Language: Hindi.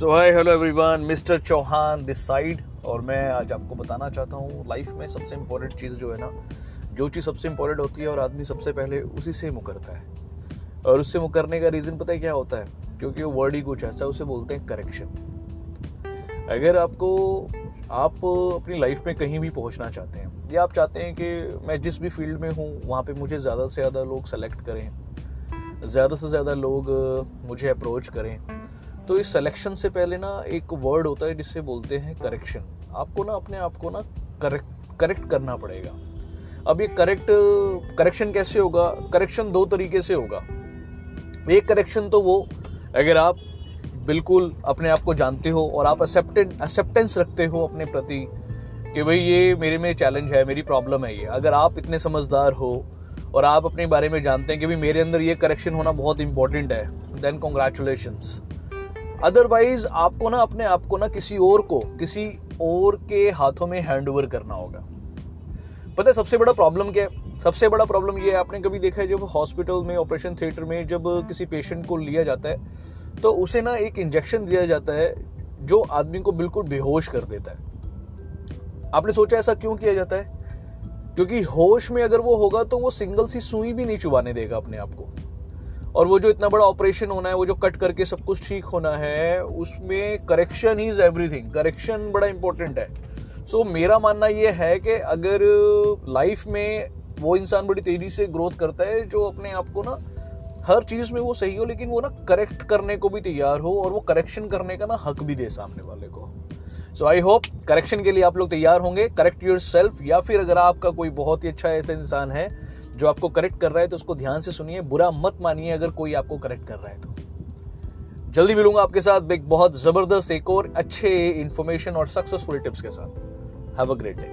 So hi hello everyone mister Chauhan this side और मैं आज आपको बताना चाहता हूँ लाइफ में सबसे इम्पोर्टेंट चीज़ जो है ना, जो चीज़ सबसे इम्पोर्टेंट होती है और आदमी सबसे पहले उसी से मुकरता है। और उससे मुकरने का रीज़न पता है क्या होता है? क्योंकि वो वर्ड ही कुछ ऐसा है, उसे बोलते हैं करेक्शन अगर आपको, आप अपनी लाइफ में कहीं भी पहुँचना चाहते हैं, या आप चाहते हैं कि मैं जिस भी फ़ील्ड में हूँ, वहाँ पे मुझे ज़्यादा से ज़्यादा लोग सेलेक्ट करें, ज़्यादा से ज़्यादा लोग मुझे अप्रोच करें तो इस सिलेक्शन से पहले ना एक वर्ड होता है जिससे बोलते हैं करेक्शन आपको ना अपने आप को ना करेक्ट करेक्ट करना पड़ेगा। अब ये करेक्ट करेक्शन कैसे होगा? करेक्शन दो तरीके से होगा। एक करेक्शन तो वो, अगर आप बिल्कुल अपने आप को जानते हो और आप एक्सेप्टेंस एक्सेप्टेंस रखते हो अपने प्रति कि भाई ये मेरे में चैलेंज है, मेरी प्रॉब्लम है ये। अगर आप इतने समझदार हो और आप अपने बारे में जानते हैं कि भाई मेरे अंदर ये करेक्शन होना बहुत इंपॉर्टेंट है देन कॉन्ग्रेचुलेशंस अदरवाइज़ आपको ना अपने आप को ना किसी और को, किसी और के हाथों में हैंड ओवर करना होगा। पता है, सबसे बड़ा प्रॉब्लम क्या है? सबसे बड़ा प्रॉब्लम ये है, आपने कभी देखा है जब हॉस्पिटल में ऑपरेशन थिएटर में जब किसी पेशेंट को लिया जाता है तो उसे ना एक इंजेक्शन दिया जाता है, जो आदमी को बिल्कुल बेहोश कर देता है। आपने सोचा ऐसा क्यों किया जाता है? क्योंकि होश में अगर वो होगा तो वो सिंगल सी सुई भी नहीं चुबाने देगा अपने आप को। और वो जो इतना बड़ा ऑपरेशन होना है वो जो कट करके सब कुछ ठीक होना है उसमें करेक्शन इज़ एवरीथिंग करेक्शन बड़ा इंपॉर्टेंट है। सो so, मेरा मानना ये है कि अगर लाइफ में वो इंसान बड़ी तेज़ी से ग्रोथ करता है जो अपने आप को ना हर चीज़ में वो सही हो लेकिन वो ना करेक्ट करने को भी तैयार हो और वो करेक्शन करने का ना हक भी दे सामने वाले को। सो आई होप करेक्शन के लिए आप लोग तैयार होंगे। करेक्ट योर सेल्फ या फिर अगर आपका कोई बहुत ही अच्छा ऐसा इंसान है जो आपको करेक्ट कर रहा है तो उसको ध्यान से सुनिए, बुरा मत मानिए अगर कोई आपको करेक्ट कर रहा है तो। जल्दी मिलूँगा आपके साथ एक बहुत ज़बरदस्त एक और अच्छे इंफॉर्मेशन और सक्सेसफुल टिप्स के साथ। Have a great day